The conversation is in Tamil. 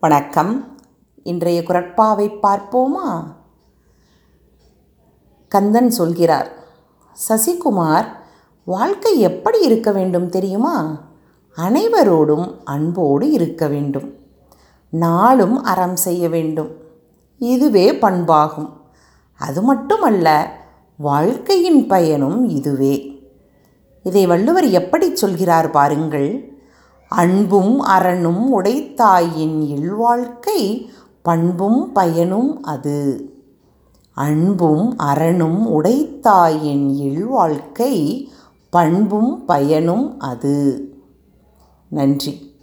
வணக்கம். இன்றைய குரட்பாவை பார்ப்போமா? கந்தன் சொல்கிறார் சசிகுமார் வாழ்க்கை எப்படி இருக்க வேண்டும் தெரியுமா? அனைவரோடும் அன்போடு இருக்க வேண்டும். நாளும் அறம் செய்ய வேண்டும். இதுவே பண்பாகும். அது மட்டுமல்ல வாழ்க்கையின் பயனும் இதுவே. இதை வள்ளுவர் எப்படி சொல்கிறார் பாருங்கள். அன்பும் அறனும் உடைத்தாயின் இல்வாழ்க்கை பண்பும் பயனும் அது. அன்பும் அறனும் உடைத்தாயின் இல்வாழ்க்கை பண்பும் பயனும் அது. நன்றி.